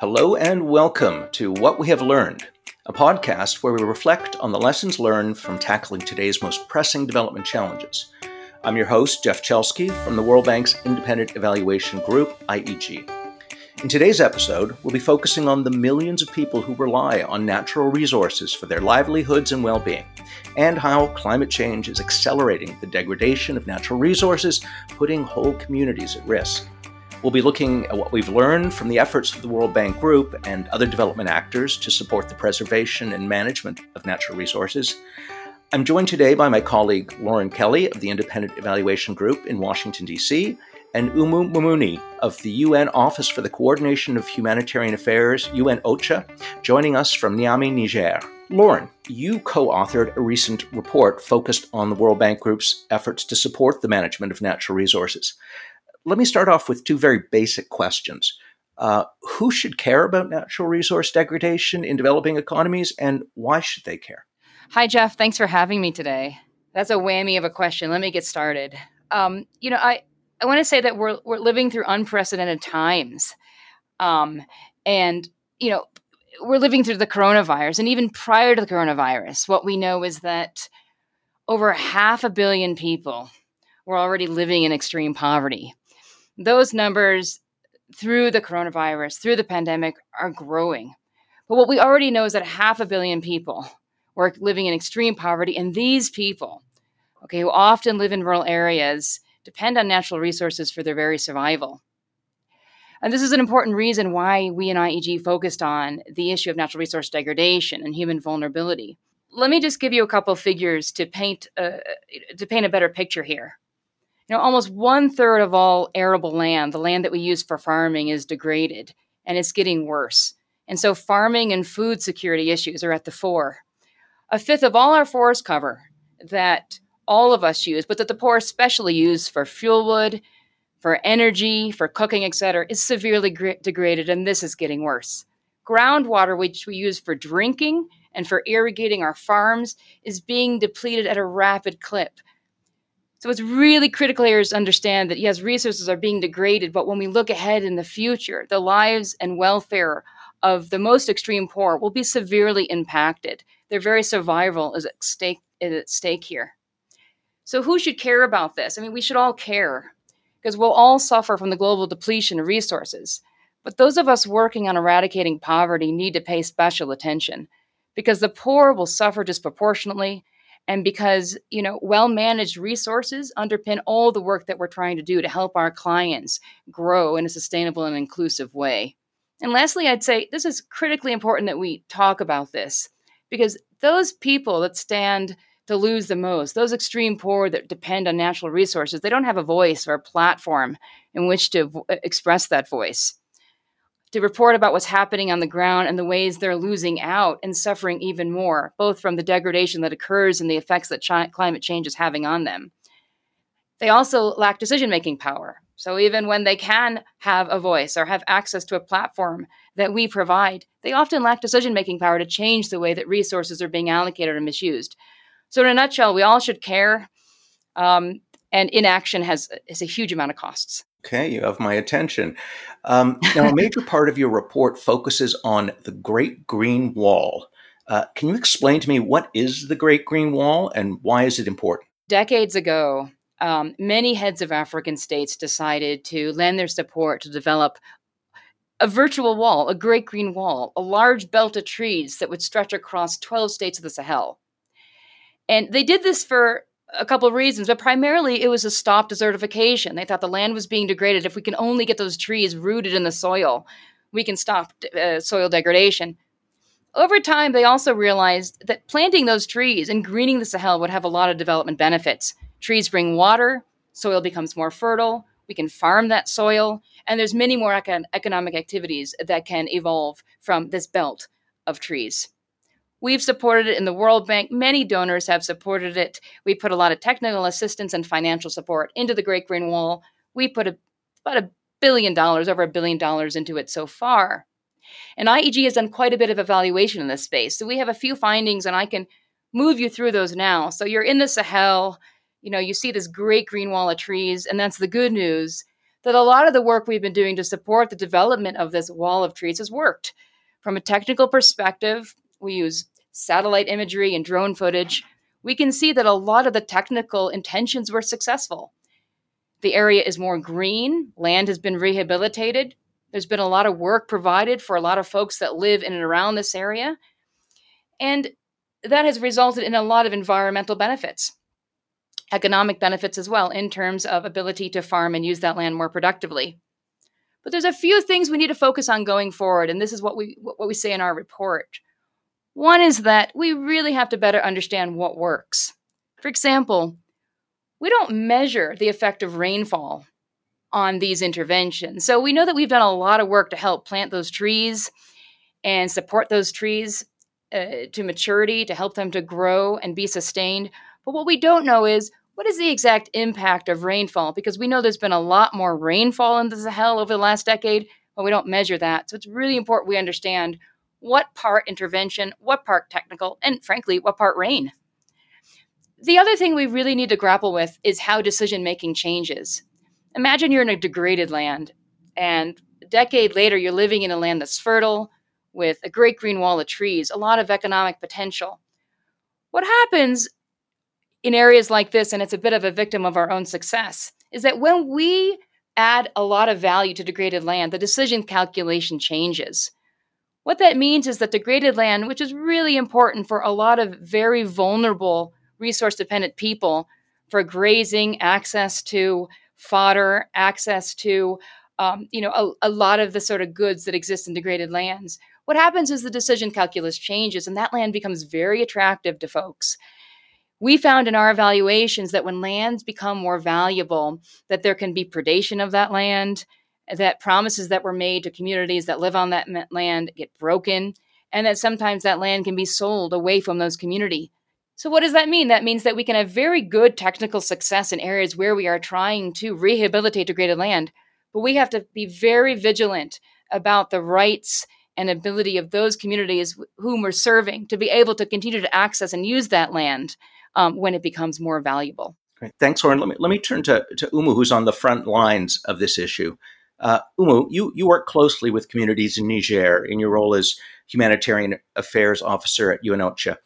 Hello and welcome to What We Have Learned, a podcast where we reflect on the lessons learned from tackling today's most pressing development challenges. I'm your host, Jeff Chelsky from the World Bank's Independent Evaluation Group, IEG. In today's episode, we'll be focusing on the millions of people who rely on natural resources for their livelihoods and well being, and how climate change is accelerating the degradation of natural resources, putting whole communities at risk. We'll be looking at what we've learned from the efforts of the World Bank Group and other development actors to support the preservation and management of natural resources. I'm joined today by my colleague Lauren Kelly of the Independent Evaluation Group in Washington, D.C., and Umu Moumouni of the UN Office for the Coordination of Humanitarian Affairs, UN OCHA, joining us from Niamey, Niger. Lauren, you co authored a recent report focused on the World Bank Group's efforts to support the management of natural resources let me start off with two very basic questions. Uh, who should care about natural resource degradation in developing economies, and why should they care? Hi, Jeff. Thanks for having me today. That's a whammy of a question. Let me get started. Um, you know, I, I want to say that we're, we're living through unprecedented times. Um, and, you know, we're living through the coronavirus. And even prior to the coronavirus, what we know is that over half a billion people were already living in extreme poverty those numbers through the coronavirus, through the pandemic, are growing. But what we already know is that half a billion people were living in extreme poverty, and these people, okay, who often live in rural areas, depend on natural resources for their very survival. And this is an important reason why we in IEG focused on the issue of natural resource degradation and human vulnerability. Let me just give you a couple figures to paint a, to paint a better picture here. You know, almost one third of all arable land, the land that we use for farming, is degraded and it's getting worse. And so farming and food security issues are at the fore. A fifth of all our forest cover that all of us use, but that the poor especially use for fuel wood, for energy, for cooking, etc., is severely degraded, and this is getting worse. Groundwater, which we use for drinking and for irrigating our farms, is being depleted at a rapid clip. So it's really critical here to understand that yes, resources are being degraded, but when we look ahead in the future, the lives and welfare of the most extreme poor will be severely impacted. Their very survival is at stake is at stake here. So who should care about this? I mean, we should all care because we'll all suffer from the global depletion of resources. But those of us working on eradicating poverty need to pay special attention because the poor will suffer disproportionately and because you know well managed resources underpin all the work that we're trying to do to help our clients grow in a sustainable and inclusive way. And lastly i'd say this is critically important that we talk about this because those people that stand to lose the most those extreme poor that depend on natural resources they don't have a voice or a platform in which to v- express that voice to report about what's happening on the ground and the ways they're losing out and suffering even more, both from the degradation that occurs and the effects that chi- climate change is having on them. They also lack decision making power. So even when they can have a voice or have access to a platform that we provide, they often lack decision making power to change the way that resources are being allocated or misused. So, in a nutshell, we all should care, um, and inaction has, has a huge amount of costs. Okay, you have my attention. Um, now, a major part of your report focuses on the Great Green Wall. Uh, can you explain to me what is the Great Green Wall and why is it important? Decades ago, um, many heads of African states decided to lend their support to develop a virtual wall, a Great Green Wall, a large belt of trees that would stretch across 12 states of the Sahel. And they did this for a couple of reasons, but primarily it was to stop desertification. They thought the land was being degraded. If we can only get those trees rooted in the soil, we can stop uh, soil degradation. Over time, they also realized that planting those trees and greening the Sahel would have a lot of development benefits. Trees bring water, soil becomes more fertile, we can farm that soil, and there's many more econ- economic activities that can evolve from this belt of trees. We've supported it in the World Bank. Many donors have supported it. We put a lot of technical assistance and financial support into the Great Green Wall. We put a, about a billion dollars, over a billion dollars into it so far. And IEG has done quite a bit of evaluation in this space. So we have a few findings, and I can move you through those now. So you're in the Sahel, you know, you see this great green wall of trees, and that's the good news. that a lot of the work we've been doing to support the development of this wall of trees has worked. From a technical perspective, we use satellite imagery and drone footage. We can see that a lot of the technical intentions were successful. The area is more green, land has been rehabilitated. There's been a lot of work provided for a lot of folks that live in and around this area. And that has resulted in a lot of environmental benefits, economic benefits as well, in terms of ability to farm and use that land more productively. But there's a few things we need to focus on going forward, and this is what we what we say in our report. One is that we really have to better understand what works. For example, we don't measure the effect of rainfall on these interventions. So we know that we've done a lot of work to help plant those trees and support those trees uh, to maturity, to help them to grow and be sustained. But what we don't know is what is the exact impact of rainfall? Because we know there's been a lot more rainfall in the Sahel over the last decade, but we don't measure that. So it's really important we understand what part intervention, what part technical, and frankly, what part rain. The other thing we really need to grapple with is how decision making changes. Imagine you're in a degraded land, and a decade later, you're living in a land that's fertile with a great green wall of trees, a lot of economic potential. What happens in areas like this, and it's a bit of a victim of our own success, is that when we add a lot of value to degraded land, the decision calculation changes. What that means is that degraded land, which is really important for a lot of very vulnerable resource dependent people for grazing, access to fodder, access to um, you know a, a lot of the sort of goods that exist in degraded lands. What happens is the decision calculus changes, and that land becomes very attractive to folks. We found in our evaluations that when lands become more valuable, that there can be predation of that land, that promises that were made to communities that live on that land get broken, and that sometimes that land can be sold away from those community so, what does that mean? That means that we can have very good technical success in areas where we are trying to rehabilitate degraded land, but we have to be very vigilant about the rights and ability of those communities whom we're serving to be able to continue to access and use that land um, when it becomes more valuable. Great. Thanks, Lauren. Let me, let me turn to, to Umu, who's on the front lines of this issue. Uh, Umu, you, you work closely with communities in Niger in your role as humanitarian affairs officer at UNOCHA.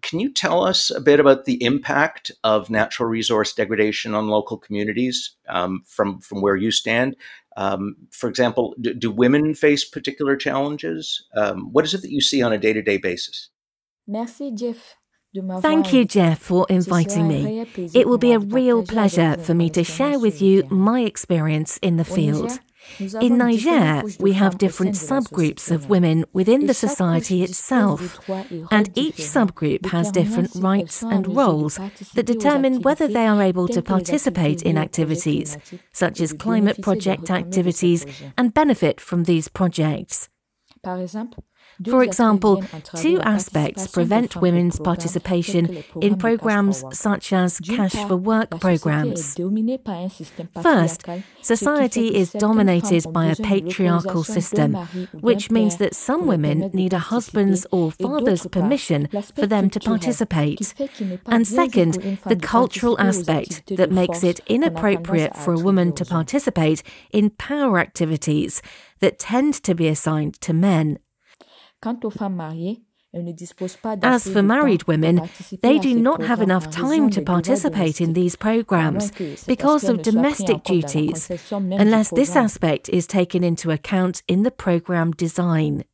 Can you tell us a bit about the impact of natural resource degradation on local communities um, from from where you stand? Um, for example, do, do, women face particular challenges? Um, what is it that you see on a day to day basis? Merci, Jeff. Thank you, Jeff, for inviting me. It will be a real pleasure for me to share with you my experience in the field. In Niger, we have different subgroups of women within the society itself, and each subgroup has different rights and roles that determine whether they are able to participate in activities, such as climate project activities, and benefit from these projects. For example, two aspects prevent women's participation in programs such as cash for work programs. First, society is dominated by a patriarchal system, which means that some women need a husband's or father's permission for them to participate. And second, the cultural aspect that makes it inappropriate for a woman to participate in power activities that tend to be assigned to men. As for married women, they do not have enough time to participate in these programs because of domestic duties, unless this aspect is taken into account in the program design.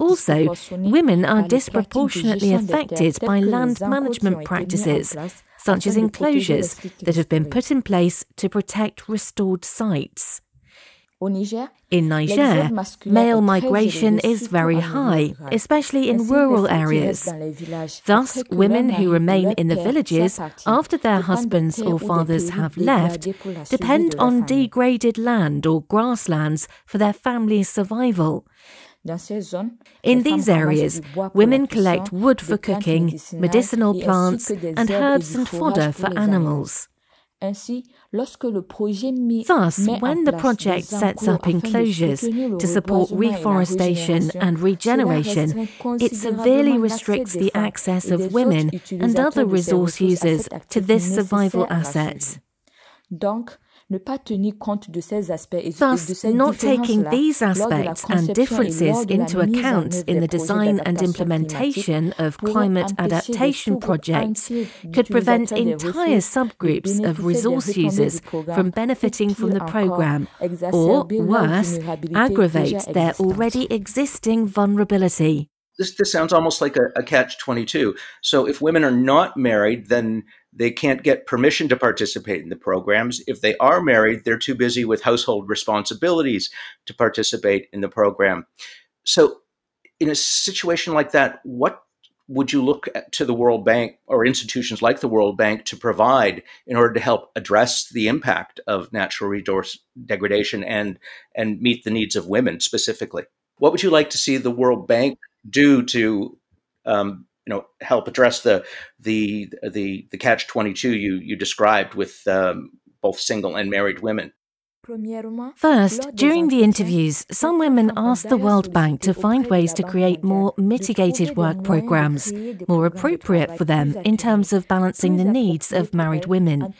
Also, women are disproportionately affected by land management practices, such as enclosures that have been put in place to protect restored sites. In Niger, male migration is very high, especially in rural areas. Thus, women who remain in the villages after their husbands or fathers have left depend on degraded land or grasslands for their family's survival. In these areas, women collect wood for cooking, medicinal plants, and herbs and fodder for animals. Thus, when the project sets up enclosures to support reforestation and regeneration, it severely restricts the access of women and other resource users to this survival asset. Thus, not taking these aspects and differences into account in the design and implementation of climate adaptation projects could prevent entire subgroups of resource users from benefiting from the program, or worse, aggravate their already existing vulnerability. This this sounds almost like a, a catch 22 so if women are not married then they can't get permission to participate in the programs if they are married they're too busy with household responsibilities to participate in the program so in a situation like that what would you look to the World Bank or institutions like the World Bank to provide in order to help address the impact of natural resource degradation and and meet the needs of women specifically? What would you like to see the World Bank do to um, you know help address the the the the catch 22 you you described with um, both single and married women. First, during the interviews, some women asked the World Bank to find ways to create more mitigated work programs, more appropriate for them in terms of balancing the needs of married women.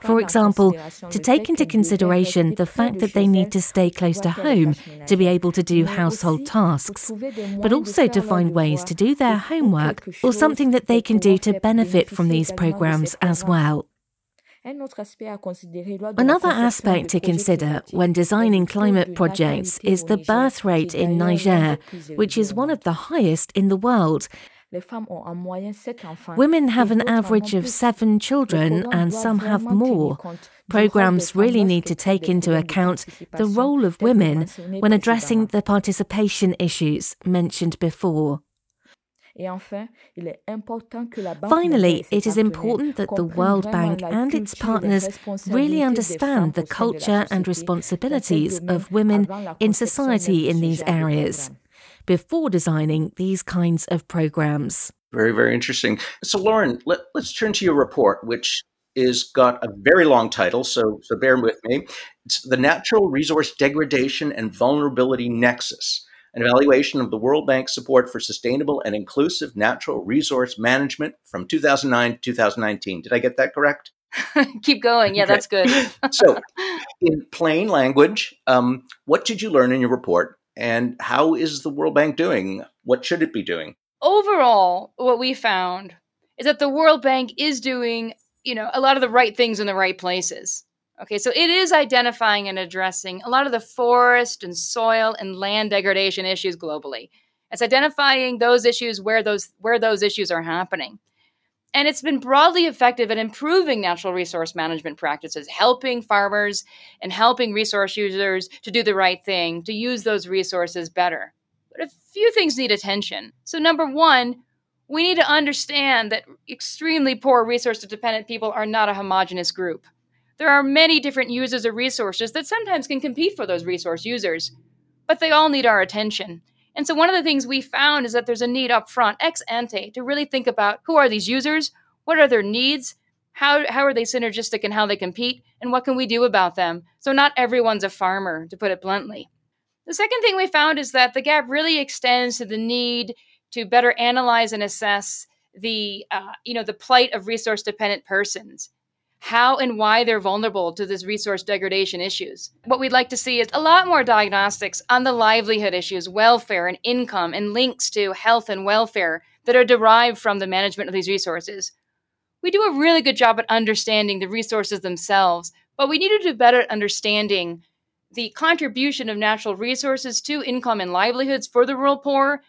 For example, to take into consideration the fact that they need to stay close to home to be able to do household tasks, but also to find ways to do their homework or something that they can do to benefit from these programs as well. Another aspect to consider when designing climate projects is the birth rate in Niger, which is one of the highest in the world Women have an average of seven children and some have more. Programs really need to take into account the role of women when addressing the participation issues mentioned before. Finally, it is important that the World Bank and its partners really understand the culture and responsibilities of women in society in these areas before designing these kinds of programs. Very, very interesting. So, Lauren, let, us turn to your report, which is got a very long title, so so bear with me. It's the Natural Resource Degradation and Vulnerability Nexus, an evaluation of the World Bank support for sustainable and inclusive natural resource management from 2009 to 2019. Did I get that correct? Keep going. Yeah, okay. that's good. so, in plain language, um, what did you learn in your report? And how is the World Bank doing? What should it be doing? Overall, what we found is that the World Bank is doing, you know, a lot of the right things in the right places. Okay, so it is identifying and addressing a lot of the forest and soil and land degradation issues globally. It's identifying those issues where those where those issues are happening. And it's been broadly effective at improving natural resource management practices, helping farmers and helping resource users to do the right thing, to use those resources better. But a few things need attention. So, number one, we need to understand that extremely poor resource dependent people are not a homogenous group. There are many different users of resources that sometimes can compete for those resource users, but they all need our attention. And so one of the things we found is that there's a need up front, ex ante, to really think about who are these users, what are their needs, how, how are they synergistic and how they compete, and what can we do about them? So not everyone's a farmer, to put it bluntly. The second thing we found is that the gap really extends to the need to better analyze and assess the uh, you know the plight of resource dependent persons how and why they're vulnerable to this resource degradation issues. What we'd like to see is a lot more diagnostics on the livelihood issues, welfare and income, and links to health and welfare that are derived from the management of these resources. We do a really good job at understanding the resources themselves, but we need to do better at understanding the contribution of natural resources to income and livelihoods for the rural poor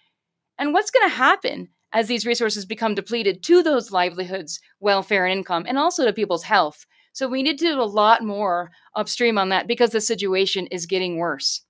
and what's going to happen as these resources become depleted to those livelihoods, welfare, and income, and also to people's health. So we need to do a lot more upstream on that because the situation is getting worse.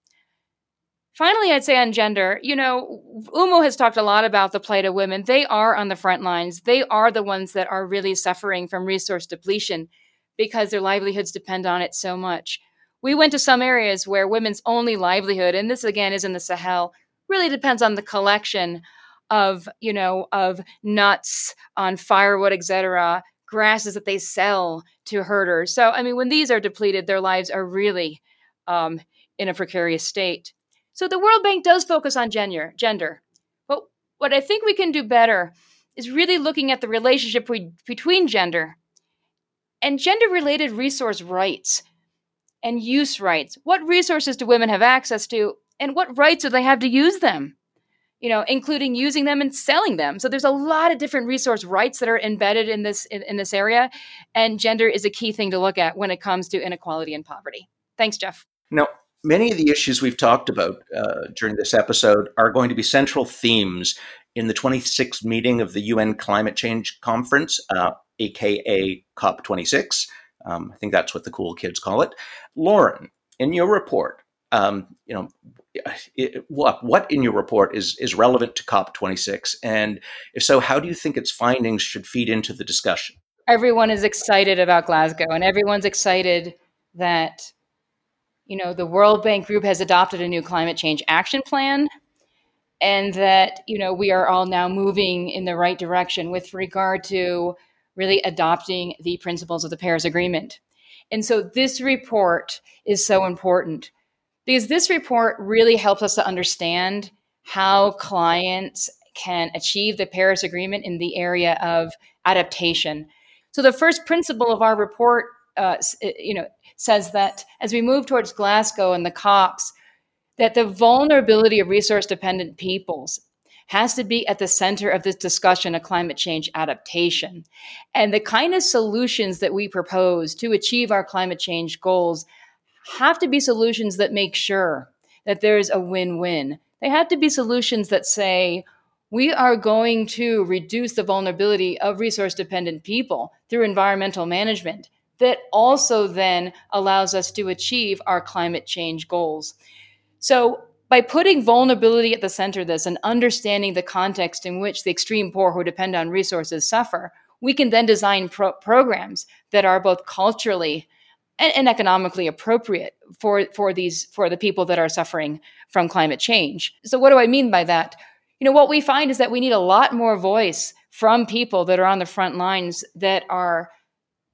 Finally, I'd say on gender, you know, Umu has talked a lot about the plight of women. They are on the front lines. They are the ones that are really suffering from resource depletion because their livelihoods depend on it so much. We went to some areas where women's only livelihood, and this again is in the Sahel, really depends on the collection of you know of nuts on firewood etc grasses that they sell to herders so i mean when these are depleted their lives are really um, in a precarious state so the world bank does focus on gender gender but what i think we can do better is really looking at the relationship we, between gender and gender related resource rights and use rights. What resources do women have access to, and what rights do they have to use them? You know, including using them and selling them. So there's a lot of different resource rights that are embedded in this in, in this area, and gender is a key thing to look at when it comes to inequality and poverty. Thanks, Jeff. Now, many of the issues we've talked about uh, during this episode are going to be central themes in the 26th meeting of the UN Climate Change Conference, uh, aka COP26. Um, I think that's what the cool kids call it. Lauren, in your report, um, you know, what what in your report is is relevant to COP26, and if so, how do you think its findings should feed into the discussion? Everyone is excited about Glasgow, and everyone's excited that you know the World Bank Group has adopted a new climate change action plan and that you know we are all now moving in the right direction with regard to really adopting the principles of the Paris Agreement. And so this report is so important because this report really helps us to understand how clients can achieve the Paris Agreement in the area of adaptation. So the first principle of our report, uh, you know, says that as we move towards Glasgow and the COPs, that the vulnerability of resource dependent peoples has to be at the center of this discussion of climate change adaptation. And the kind of solutions that we propose to achieve our climate change goals have to be solutions that make sure that there's a win win. They have to be solutions that say, we are going to reduce the vulnerability of resource dependent people through environmental management that also then allows us to achieve our climate change goals. So, by putting vulnerability at the center of this and understanding the context in which the extreme poor who depend on resources suffer, we can then design pro- programs that are both culturally and, and, economically appropriate for, for these for the people that are suffering from climate change. So what do I mean by that? You know, what we find is that we need a lot more voice from people that are on the front lines that are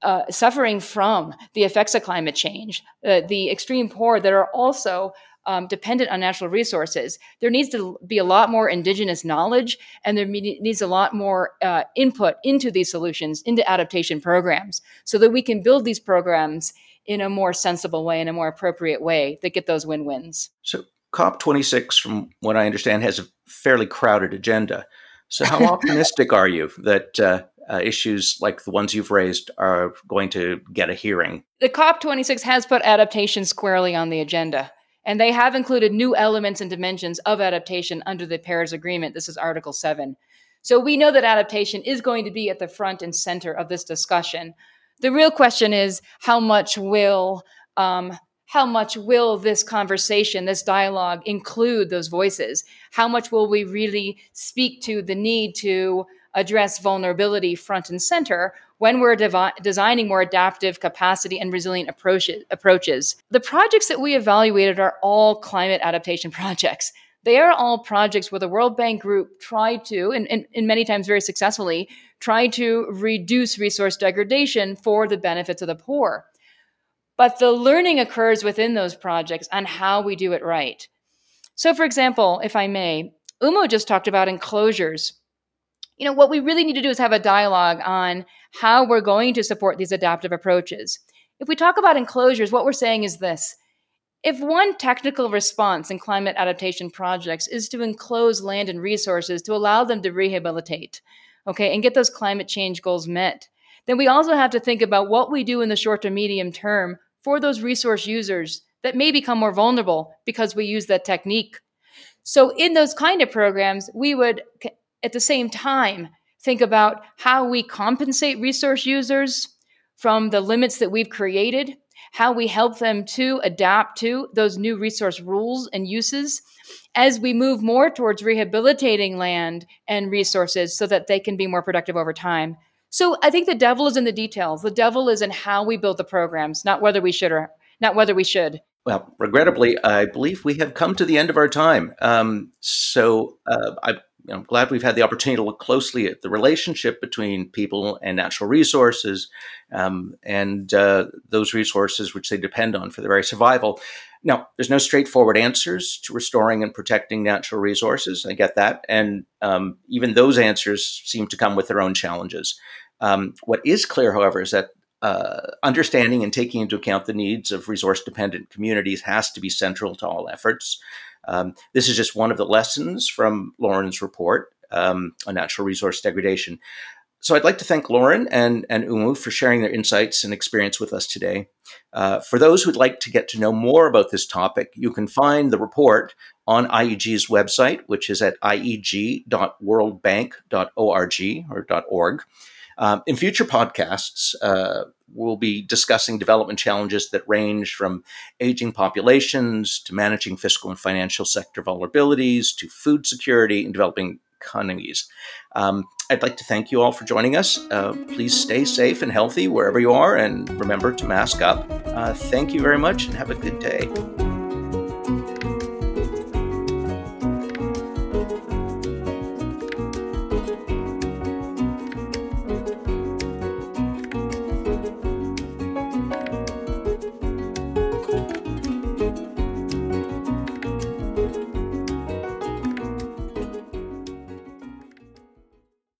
uh, suffering from the effects of climate change, uh, the extreme poor that are also um, dependent on natural resources, there needs to be a lot more indigenous knowledge and there needs a lot more uh, input into these solutions, into adaptation programs, so that we can build these programs in a more sensible way, in a more appropriate way that get those win wins. So, COP26, from what I understand, has a fairly crowded agenda. So, how optimistic are you that uh, uh, issues like the ones you've raised are going to get a hearing? The COP26 has put adaptation squarely on the agenda. And they have included new elements and dimensions of adaptation under the Paris Agreement. This is Article 7. So we know that adaptation is going to be at the front and center of this discussion. The real question is how much will um, how much will this conversation, this dialogue include those voices? How much will we really speak to the need to address vulnerability front and center when we're devi- designing more adaptive capacity and resilient approaches, approaches. The projects that we evaluated are all climate adaptation projects. They are all projects where the World Bank Group tried to, and, and, and many times very successfully, try to reduce resource degradation for the benefits of the poor. But the learning occurs within those projects on how we do it right. So, for example, if I may, Umu just talked about enclosures you know, what we really need to do is have a dialogue on how we're going to support these adaptive approaches. If we talk about enclosures, what we're saying is this. If one technical response in climate adaptation projects is to enclose land and resources to allow them to rehabilitate, okay, and get those climate change goals met, then we also have to think about what we do in the short to medium term for those resource users that may become more vulnerable because we use that technique. So, in those kind of programs, we would at the same time, think about how we compensate resource users from the limits that we've created, how we help them to adapt to those new resource rules and uses as we move more towards rehabilitating land and resources so that they can be more productive over time. So I think the devil is in the details. The devil is in how we build the programs, not whether we should or not whether we should. Well, regrettably, I believe we have come to the end of our time. Um, so uh, I I'm glad we've had the opportunity to look closely at the relationship between people and natural resources um, and uh, those resources which they depend on for their very survival. Now, there's no straightforward answers to restoring and protecting natural resources. I get that. And um, even those answers seem to come with their own challenges. Um, what is clear, however, is that uh, understanding and taking into account the needs of resource dependent communities has to be central to all efforts. Um, this is just one of the lessons from Lauren's report um, on natural resource degradation. So I'd like to thank Lauren and, and Umu for sharing their insights and experience with us today. Uh, for those who'd like to get to know more about this topic, you can find the report on IEG's website, which is at ieg.worldbank.org or .org. Um, in future podcasts, uh, we'll be discussing development challenges that range from aging populations to managing fiscal and financial sector vulnerabilities to food security and developing economies. Um, I'd like to thank you all for joining us. Uh, please stay safe and healthy wherever you are, and remember to mask up. Uh, thank you very much and have a good day.